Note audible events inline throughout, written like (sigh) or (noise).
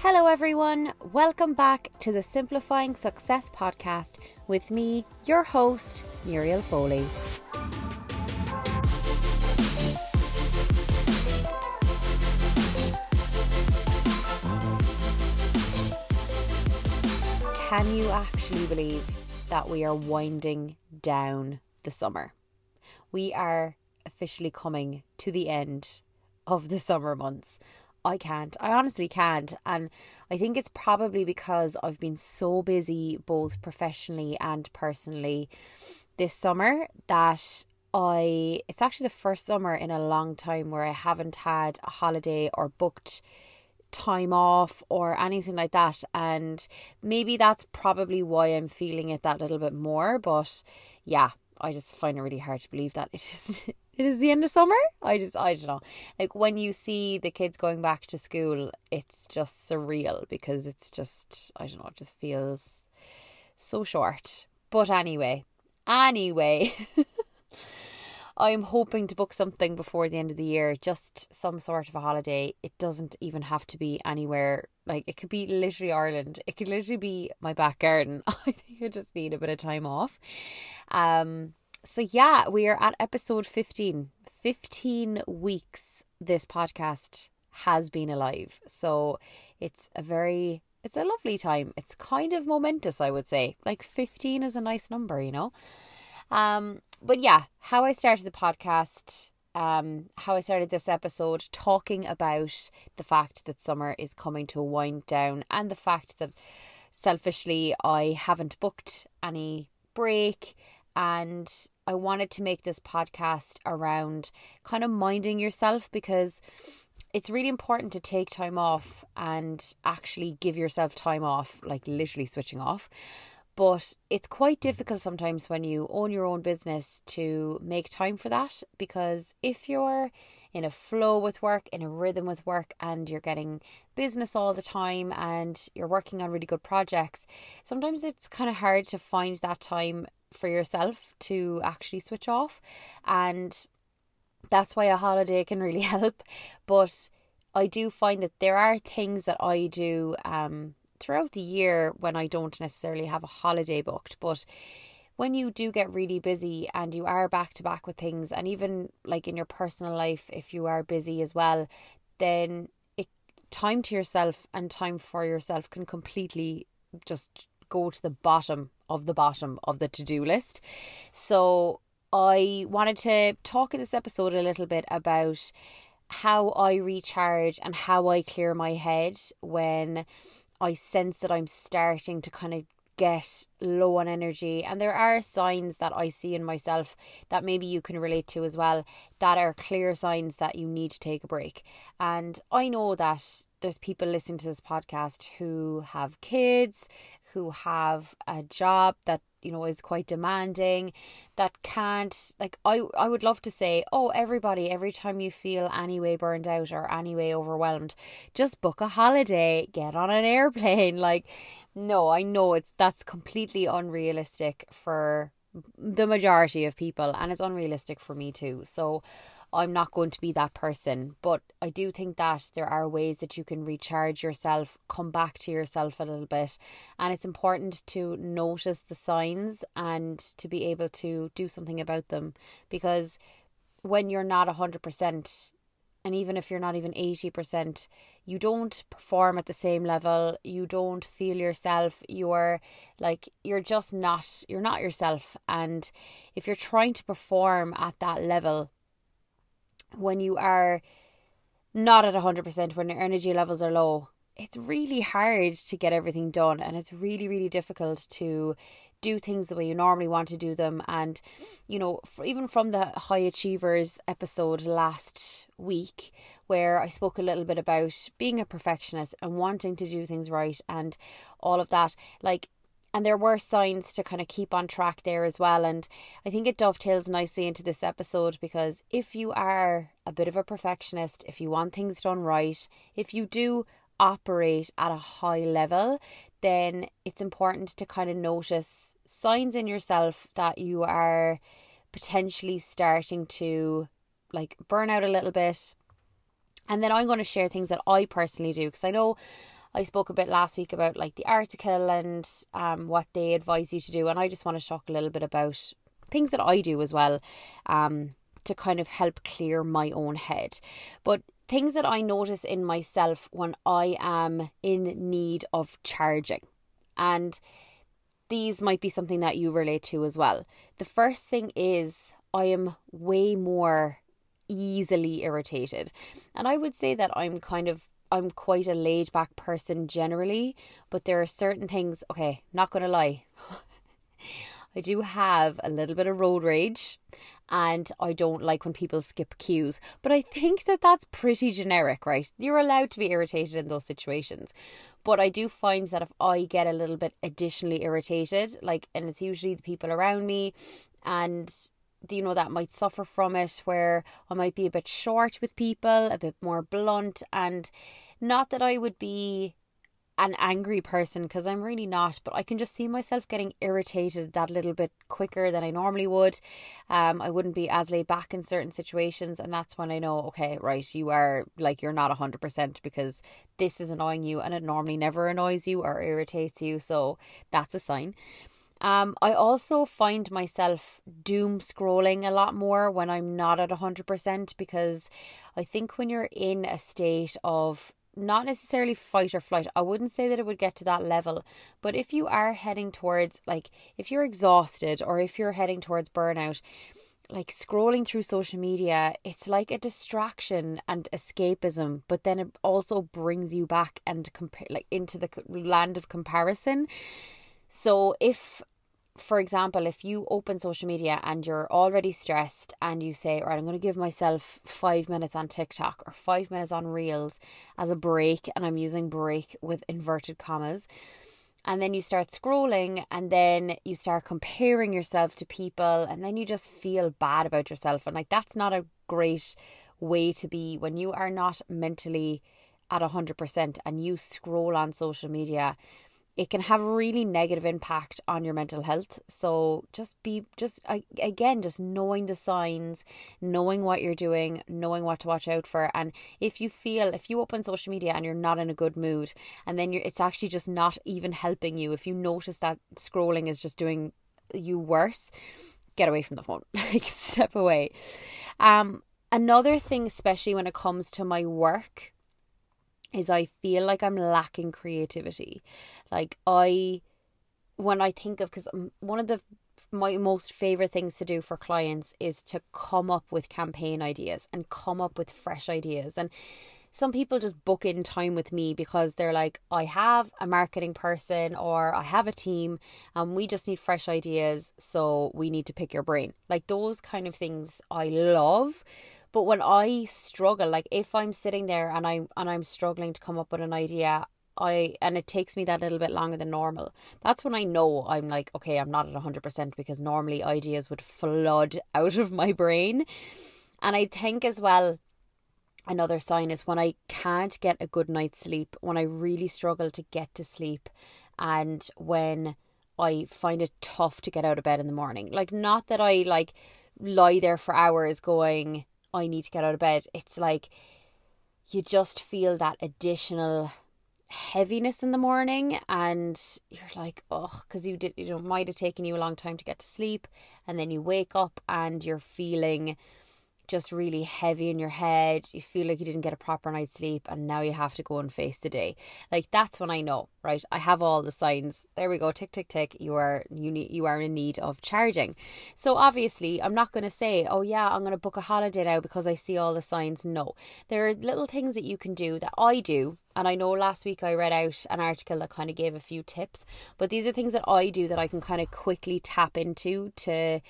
Hello, everyone. Welcome back to the Simplifying Success podcast with me, your host, Muriel Foley. Can you actually believe that we are winding down the summer? We are officially coming to the end of the summer months. I can't. I honestly can't. And I think it's probably because I've been so busy, both professionally and personally, this summer that I. It's actually the first summer in a long time where I haven't had a holiday or booked time off or anything like that. And maybe that's probably why I'm feeling it that little bit more. But yeah, I just find it really hard to believe that it is (laughs) it is the end of summer. I just I don't know. Like when you see the kids going back to school, it's just surreal because it's just I don't know, it just feels so short. But anyway, anyway, (laughs) I'm hoping to book something before the end of the year, just some sort of a holiday. It doesn't even have to be anywhere. Like it could be literally Ireland. It could literally be my back garden. (laughs) I think I just need a bit of time off. Um so yeah, we are at episode 15. 15 weeks this podcast has been alive. So it's a very it's a lovely time. It's kind of momentous, I would say. Like 15 is a nice number, you know. Um but yeah, how I started the podcast um, how I started this episode talking about the fact that summer is coming to a wind down and the fact that selfishly I haven't booked any break and I wanted to make this podcast around kind of minding yourself because it's really important to take time off and actually give yourself time off, like literally switching off. But it's quite difficult sometimes when you own your own business to make time for that because if you're in a flow with work, in a rhythm with work, and you're getting business all the time and you're working on really good projects, sometimes it's kind of hard to find that time for yourself to actually switch off. And that's why a holiday can really (laughs) help. But I do find that there are things that I do um, throughout the year when I don't necessarily have a holiday booked. But when you do get really busy and you are back to back with things, and even like in your personal life, if you are busy as well, then it time to yourself and time for yourself can completely just go to the bottom of the bottom of the to do list. So I wanted to talk in this episode a little bit about how I recharge and how I clear my head when I sense that I'm starting to kind of get low on energy. And there are signs that I see in myself that maybe you can relate to as well that are clear signs that you need to take a break. And I know that there's people listening to this podcast who have kids, who have a job that you know is quite demanding that can't like i i would love to say oh everybody every time you feel anyway burned out or anyway overwhelmed just book a holiday get on an airplane (laughs) like no i know it's that's completely unrealistic for the majority of people and it's unrealistic for me too so I'm not going to be that person. But I do think that there are ways that you can recharge yourself, come back to yourself a little bit. And it's important to notice the signs and to be able to do something about them. Because when you're not 100%, and even if you're not even 80%, you don't perform at the same level. You don't feel yourself. You're like, you're just not, you're not yourself. And if you're trying to perform at that level, when you are not at 100%, when your energy levels are low, it's really hard to get everything done and it's really, really difficult to do things the way you normally want to do them. And, you know, even from the High Achievers episode last week, where I spoke a little bit about being a perfectionist and wanting to do things right and all of that, like and there were signs to kind of keep on track there as well. And I think it dovetails nicely into this episode because if you are a bit of a perfectionist, if you want things done right, if you do operate at a high level, then it's important to kind of notice signs in yourself that you are potentially starting to like burn out a little bit. And then I'm going to share things that I personally do because I know I spoke a bit last week about like the article and um, what they advise you to do, and I just want to talk a little bit about things that I do as well um, to kind of help clear my own head. But things that I notice in myself when I am in need of charging. And these might be something that you relate to as well. The first thing is I am way more easily irritated. And I would say that I'm kind of I'm quite a laid back person generally, but there are certain things, okay, not going to lie. (laughs) I do have a little bit of road rage and I don't like when people skip queues. But I think that that's pretty generic, right? You're allowed to be irritated in those situations. But I do find that if I get a little bit additionally irritated, like, and it's usually the people around me, and you know that might suffer from it where I might be a bit short with people, a bit more blunt and not that I would be an angry person because I'm really not, but I can just see myself getting irritated that little bit quicker than I normally would. Um, I wouldn't be as laid back in certain situations, and that's when I know, okay, right, you are like you're not a hundred percent because this is annoying you, and it normally never annoys you or irritates you, so that's a sign. Um, I also find myself doom scrolling a lot more when I'm not at a 100% because I think when you're in a state of not necessarily fight or flight. I wouldn't say that it would get to that level, but if you are heading towards like if you're exhausted or if you're heading towards burnout, like scrolling through social media, it's like a distraction and escapism, but then it also brings you back and compare like into the land of comparison. So if for example, if you open social media and you're already stressed and you say, right, I'm going to give myself five minutes on TikTok or five minutes on Reels as a break, and I'm using break with inverted commas. And then you start scrolling, and then you start comparing yourself to people, and then you just feel bad about yourself. And like, that's not a great way to be when you are not mentally at 100% and you scroll on social media it can have a really negative impact on your mental health. So just be just again just knowing the signs knowing what you're doing knowing what to watch out for. And if you feel if you open social media and you're not in a good mood and then you're it's actually just not even helping you if you notice that scrolling is just doing you worse get away from the phone. (laughs) Like step away. Um another thing especially when it comes to my work is I feel like I'm lacking creativity. Like I when I think of because um, one of the my most favorite things to do for clients is to come up with campaign ideas and come up with fresh ideas and some people just book in time with me because they're like I have a marketing person or I have a team and we just need fresh ideas so we need to pick your brain like those kind of things I love but when I struggle, like if I'm sitting there and I'm and I'm struggling to come up with an idea, I and it takes me that little bit longer than normal. That's when I know I'm like, okay, I'm not at hundred percent because normally ideas would flood (laughs) out of my brain. And I think as well, another sign is when I can't get a good night's sleep, when I really struggle to get to sleep, and when I find it tough to get out of bed in the morning. Like not that I like lie there for hours going I need to get out of bed. It's like you just feel that additional heaviness in the morning and you're like oh because you did you know might have taken you a long time to get to sleep and then you wake up and you're feeling just really heavy in your head. You feel like you didn't get a proper night's sleep and now you have to go and face the day. Like that's when I know, right? I have all the signs. There we go. Tick tick tick. You are you need you are in need of charging. So obviously, I'm not going to say, "Oh yeah, I'm going to book a holiday now because I see all the signs." No. There are little things that you can do that I do and I know last week I read out an article that kind of gave a few tips, but these are things that I do that I can kind of quickly tap into to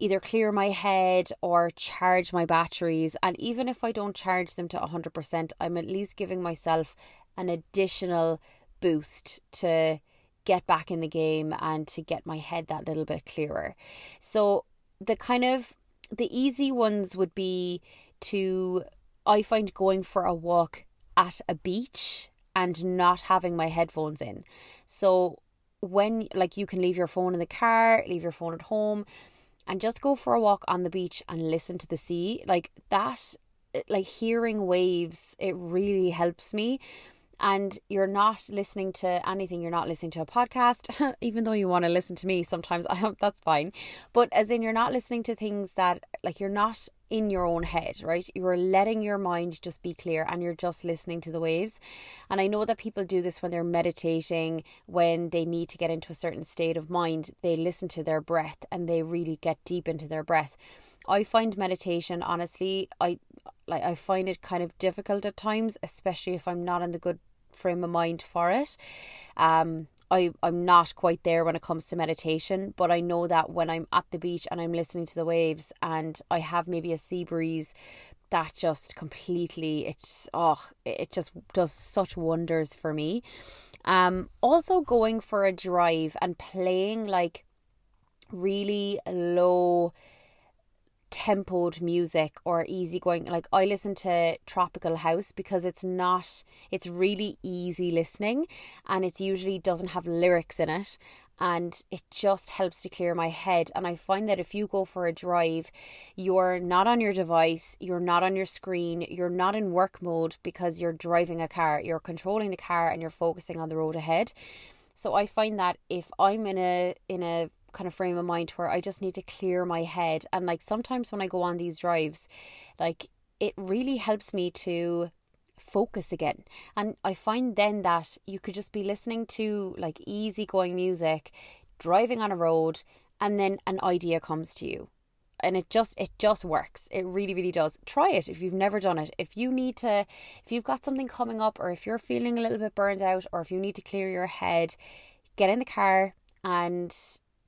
either clear my head or charge my batteries. And even if I don't charge them to 100%, I'm at least giving myself an additional boost to get back in the game and to get my head that little bit clearer. So, the kind of the easy ones would be to I find going for a walk at a beach and not having my headphones in. So when like you can leave your phone in the car, leave your phone at home, and just go for a walk on the beach and listen to the sea. Like that, eh, like hearing waves, it really helps me. And you're not listening to anything, you're not listening to a podcast, (laughs) even though you want to listen to me sometimes, (laughs) I hope that's fine. But as in, you're not listening to things that, like, you're not in your own head, right? You are letting your mind just be clear and you're just listening to the waves. And I know that people do this when they're meditating, when they need to get into a certain state of mind, they listen to their breath and they really get deep into their breath. I find meditation honestly, I like I find it kind of difficult at times, especially if I'm not in the good frame of mind for it. Um, I, I'm not quite there when it comes to meditation, but I know that when I'm at the beach and I'm listening to the waves and I have maybe a sea breeze, that just completely it's oh it just does such wonders for me. Um also going for a drive and playing like really low tempoed music or easygoing like I listen to tropical house because it's not it's really easy listening and it usually doesn't have lyrics in it and it just helps to clear my head. And I find that if you go for a drive you're not on your device you're not on your screen you're not in work mode because you're driving a car you're controlling the car and you're focusing on the road ahead. So I find that if I'm in a in a kind of frame of mind where I just need to clear my head. And like sometimes when I go on these drives, like it really helps me to focus again. And I find then that you could just be listening to like easygoing music, driving on a road, and then an idea comes to you. And it just it just works. It really, really does. Try it if you've never done it. If you need to if you've got something coming up or if you're feeling a little bit burned out or if you need to clear your head, get in the car and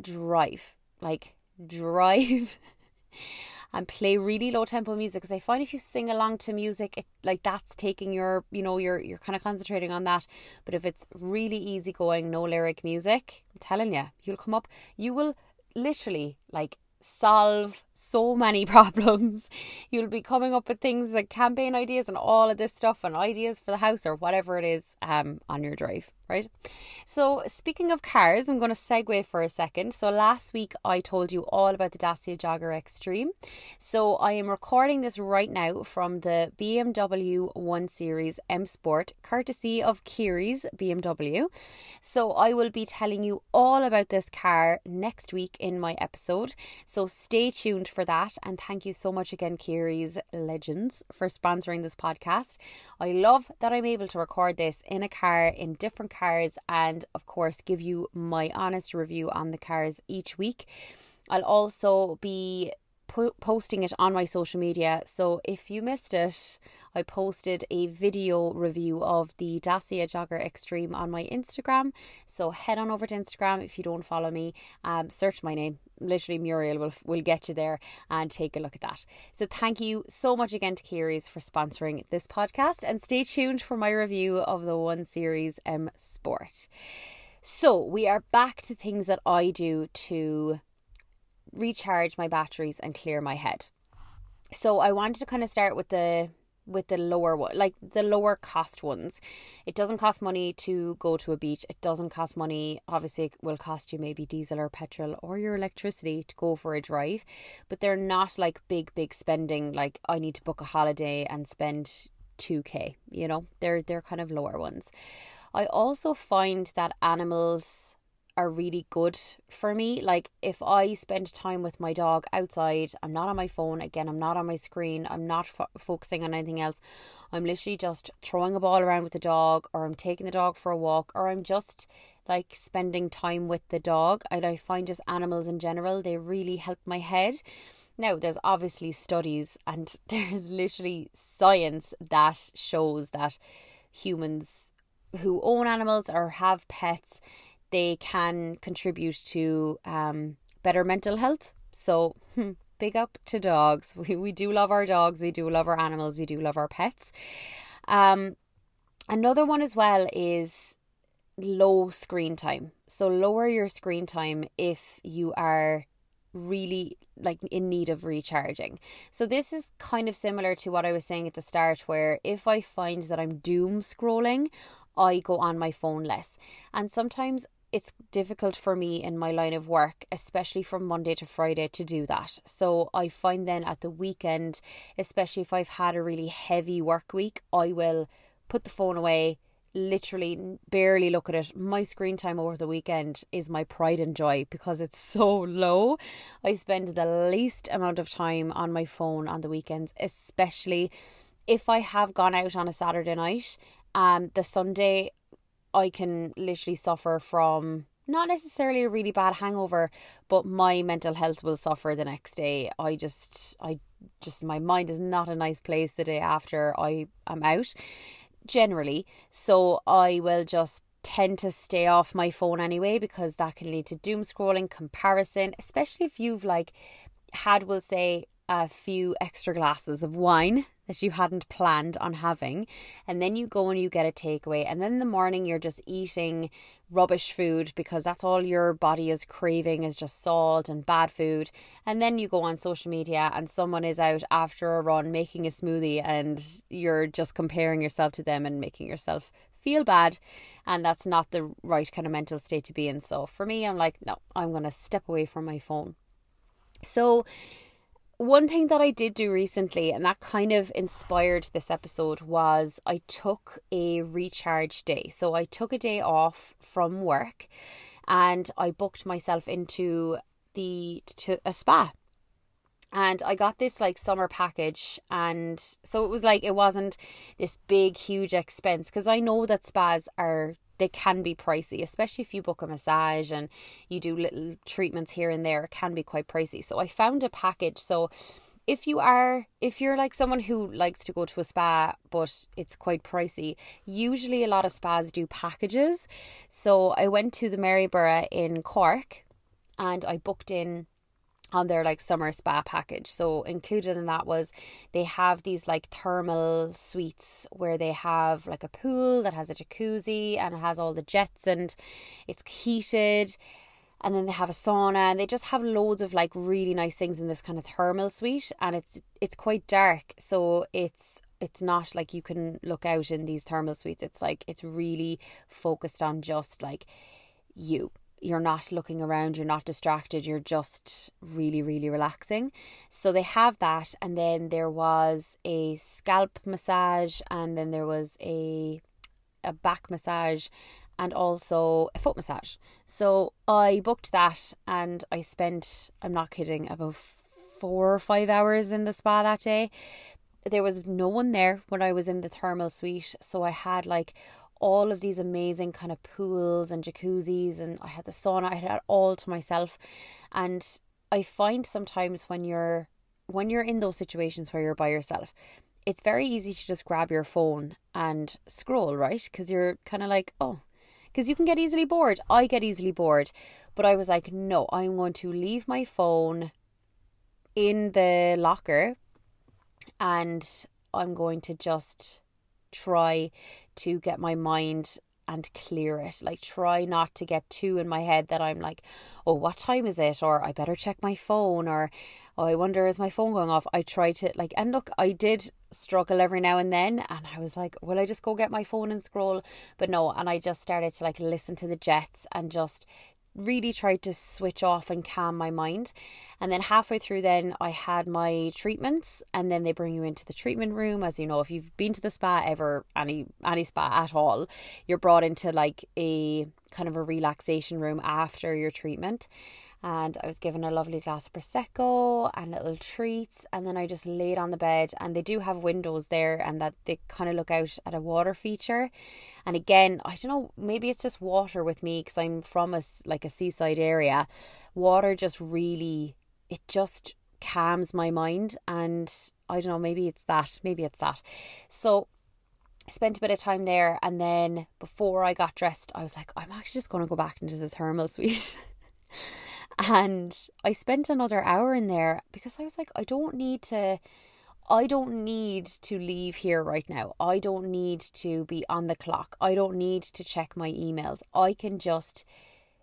drive, like drive. (laughs) and play really low tempo music because I find if you sing along to music, it like that's taking your, you know, you're you're kind of concentrating on that. But if it's really easy going, no lyric music, I'm telling you, you'll come up, you will literally like solve so many (laughs) problems. You'll be coming up with things like campaign ideas and all of this stuff and ideas for the house or whatever it is um, on your drive, right? So, speaking of cars, I'm going to segue for a second. So, last week I told you all about the Dacia Jogger Extreme. So, I am recording this right now from the BMW 1 Series M Sport, courtesy of Kearys BMW. So, I will be telling you all about this car next week in my episode. So, stay tuned for that. And thank you so much again, Kearys Legends, for sponsoring this podcast. I love that I'm able to record this in a car, in different cars, and of course, give you my honest review on the cars each week. I'll also be po- posting it on my social media. So if you missed it, I posted a video review of the Dacia Jogger Extreme on my Instagram. So head on over to Instagram if you don't follow me. Um, search my name. Literally, Muriel will will get you there and take a look at that. So thank you so much again to Kearys for sponsoring this podcast, and stay tuned for my review of the One Series M Sport. So we are back to things that I do to recharge my batteries and clear my head. So I wanted to kind of start with the with the lower one, like the lower cost ones. It doesn't cost money to go to a beach. It doesn't cost money. Obviously, it will cost you maybe diesel or petrol or your electricity to go for a drive, but they're not like big, big spending. Like I need to book a holiday and spend two k. You know, they're they're kind of lower ones. I also find that animals are really good for me. Like if I spend time with my dog outside, I'm not on my phone again, I'm not on my screen, I'm not fo- focusing on anything else. I'm literally just throwing a ball around with the dog or I'm taking the dog for a walk or I'm just like spending time with the dog. And I find just animals in general, they really help my head. Now, there's obviously studies and (laughs) there's literally science that shows that humans who own animals or have pets they can contribute to um, better mental health. So, hmm, big up to dogs. (laughs) We, we do love our dogs, we do love our animals, we do love our pets. Um, another one as well is low screen time. So, lower your screen time if you are really like in need of recharging. So this is kind of similar to what I was saying at the start where if I find that I'm doom scrolling, I go on my phone less. And sometimes it's difficult for me in my line of work, especially from Monday to Friday, to do that. So I find then at the weekend, especially if I've had a really heavy work week, I will put the phone away, literally barely look at it. My screen time over the weekend is my pride and joy because it's (laughs) so low. I spend the least amount of time on my phone on the weekends, especially if I have gone out on a Saturday night. Um, the Sunday, I can literally suffer from not necessarily a really bad hangover, but my mental health will suffer the next day. I just, I just, my mind is not a nice place the day after I am out generally. So I will just tend to stay off my phone anyway because that can lead to doom scrolling, comparison, especially if you've like had, we'll say, a few extra glasses of wine that you hadn't planned on having. And then you go and you get a takeaway. And then in the morning, you're just eating rubbish food because that's all your body is craving is just salt and bad food. And then you go on social media and someone is out after a run making a smoothie and you're just comparing yourself to them and making yourself feel bad and that's not the right kind of mental state to be in so for me i'm like no i'm going to step away from my phone so one thing that I did do recently, and that kind of inspired this episode, was I took a recharge day. So I took a day off from work and I booked myself into the to a spa and I got this like summer package and so it was like it wasn't this big huge expense because I know that spas are they can be pricey, especially if you book a massage and you do little treatments here and there, it can be quite pricey. So I found a package. So if you are if you're like someone who likes to go to a spa but it's quite pricey usually a lot of spas do packages so i went to the maryborough in cork and i booked in on their like summer spa package. So included in that was they have these like thermal suites where they have like a pool that has a jacuzzi and it has all the jets and it's heated. And then they have a sauna and they just have loads of like really nice things in this kind of thermal suite. And it's it's quite dark. So it's it's not like you can look out in these thermal suites. It's like it's really focused on just like you you're not looking around, you're not distracted, you're just really, really relaxing. So they have that, and then there was a scalp massage, and then there was a a back massage and also a foot massage. So I booked that and I spent, I'm not kidding, about four or five hours in the spa that day. There was no one there when I was in the thermal suite, so I had like all of these amazing kind of pools and jacuzzis and I had the sauna I had it all to myself. And I find sometimes when you're when you're in those situations where you're by yourself it's very easy to just grab your phone and scroll right? Because you're kind of like oh because you can get easily bored. I get easily bored. But I was like no I'm going to leave my phone in the locker and I'm going to just try to get my mind and clear it. Like, try not to get too in my head that I'm like, oh, what time is it? Or I better check my phone. Or, oh, I wonder, is my phone going off? I try to, like, and look, I did struggle every now and then. And I was like, will I just go get my phone and scroll? But no. And I just started to, like, listen to the jets and just really tried to switch off and calm my mind. And then halfway through, then I had my treatments, and then they bring you into the treatment room. As you know, if you've been to the spa ever, any any spa at all, you're brought into like a kind of a relaxation room after your treatment and I was given a lovely glass of prosecco and little treats and then I just laid on the bed and they do have windows there and that they kind of look out at a water feature. And again I don't know maybe it's just water with me because I'm from a like a seaside area. Water just really it just calms my mind and I don't know maybe it's that maybe it's that. So spent a bit of time there and then before I got dressed I was like I'm actually just going to go back into the thermal suite (laughs) And I spent another hour in there because I was like, I don't need to. I don't need to leave here right now. I don't need to be on the clock. I don't need to check my emails. I can just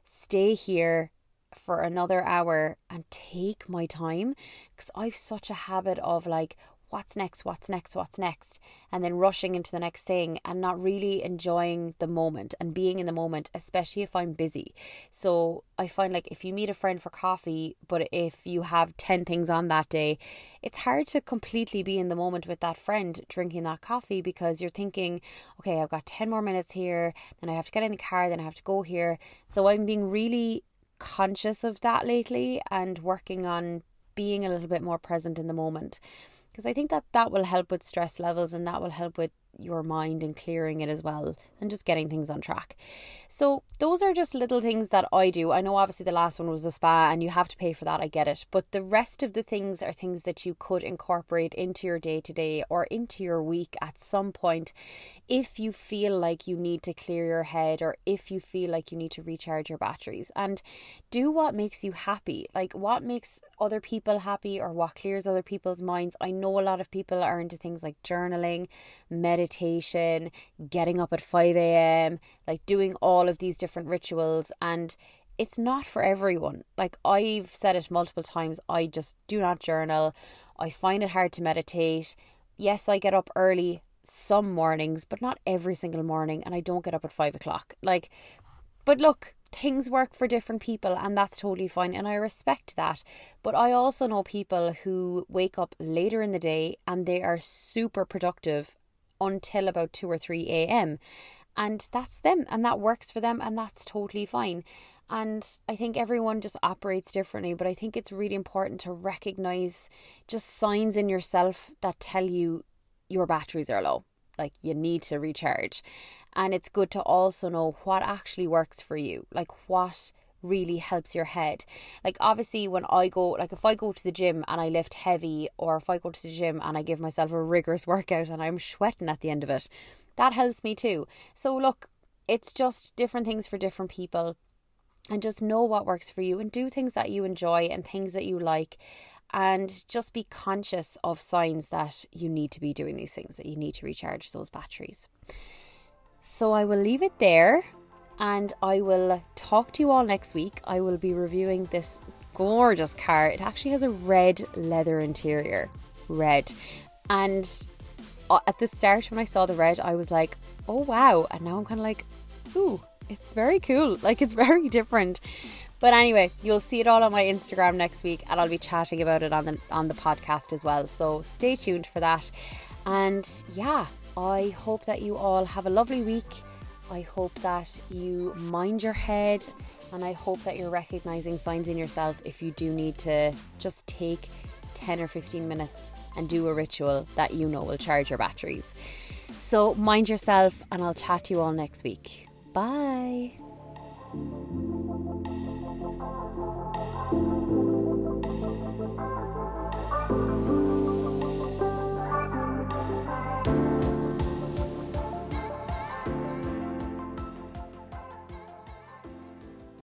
stay here for another hour and take my time because I've such a habit of like what's next, what's next, what's next, and then rushing into the next thing and not really enjoying the moment and being in the moment, especially if I'm busy. So I find like if you meet a friend for coffee, but if you have 10 things on that day, it's hard to completely be in the moment with that friend drinking that coffee because you're thinking, okay, I've got 10 more minutes here, then I have to get in the car, then I have to go here. So I'm being really conscious of that lately and working on being a little bit more present in the moment because I think that that will help with stress levels and that will help with your mind and clearing it as well and just getting things on track. So, those are just little things that I do. I know obviously the last one was the spa and you have to pay for that, I get it. But the rest of the things are things that you could incorporate into your day to day or into your week at some point if you feel like you need to clear your head or if you feel like you need to recharge your batteries. And do what makes you happy. Like what makes other people happy or what clears other people's minds. I know a lot of people are into things like journaling, meditation, getting up at 5 a.m., like doing all of these different rituals. And it's not for everyone. Like I've said it multiple times, I just do not journal. I find it hard to meditate. Yes, I get up early some mornings, but not every single morning, and I don't get up at five o'clock. Like, but look, things work for different people and that's totally fine and I respect that. But I also know people who wake up later in the day and they are super productive until about 2 or 3 a.m. And that's them and that works for them and that's totally fine. And I think everyone just operates differently, but I think it's really important to recognize just signs in yourself that tell you your batteries are low like you need to recharge and it's good to also know what actually works for you like what really helps your head. Like obviously when i go like if i go to the gym and i lift heavy or if i go to the gym and i give myself a rigorous (laughs) workout and i'm sweating at the end of it that helps me too. So look it's just different things for different people and just know what works for you and do things that you enjoy and things that you like and just be conscious of signs that you need to be doing these things, that you need to recharge those batteries. So I will leave it there and I will talk to you all next week. I will be reviewing this gorgeous car. It actually has a red leather interior. Red. And uh, at the start, when I saw the red, I was like, oh wow. And now I'm kind of like, ooh, it's very cool. (laughs) Like it's very different. But anyway, you'll see it all on my Instagram next week and I'll be chatting about it on the on the podcast as well. So stay tuned for that. And yeah, I hope that you all have a lovely week. I hope that you mind your head and I hope that you're recognizing signs in yourself if you do need to just take 10 or 15 minutes and do a ritual that you know will charge your batteries. So mind yourself and I'll chat to you all next week. Bye.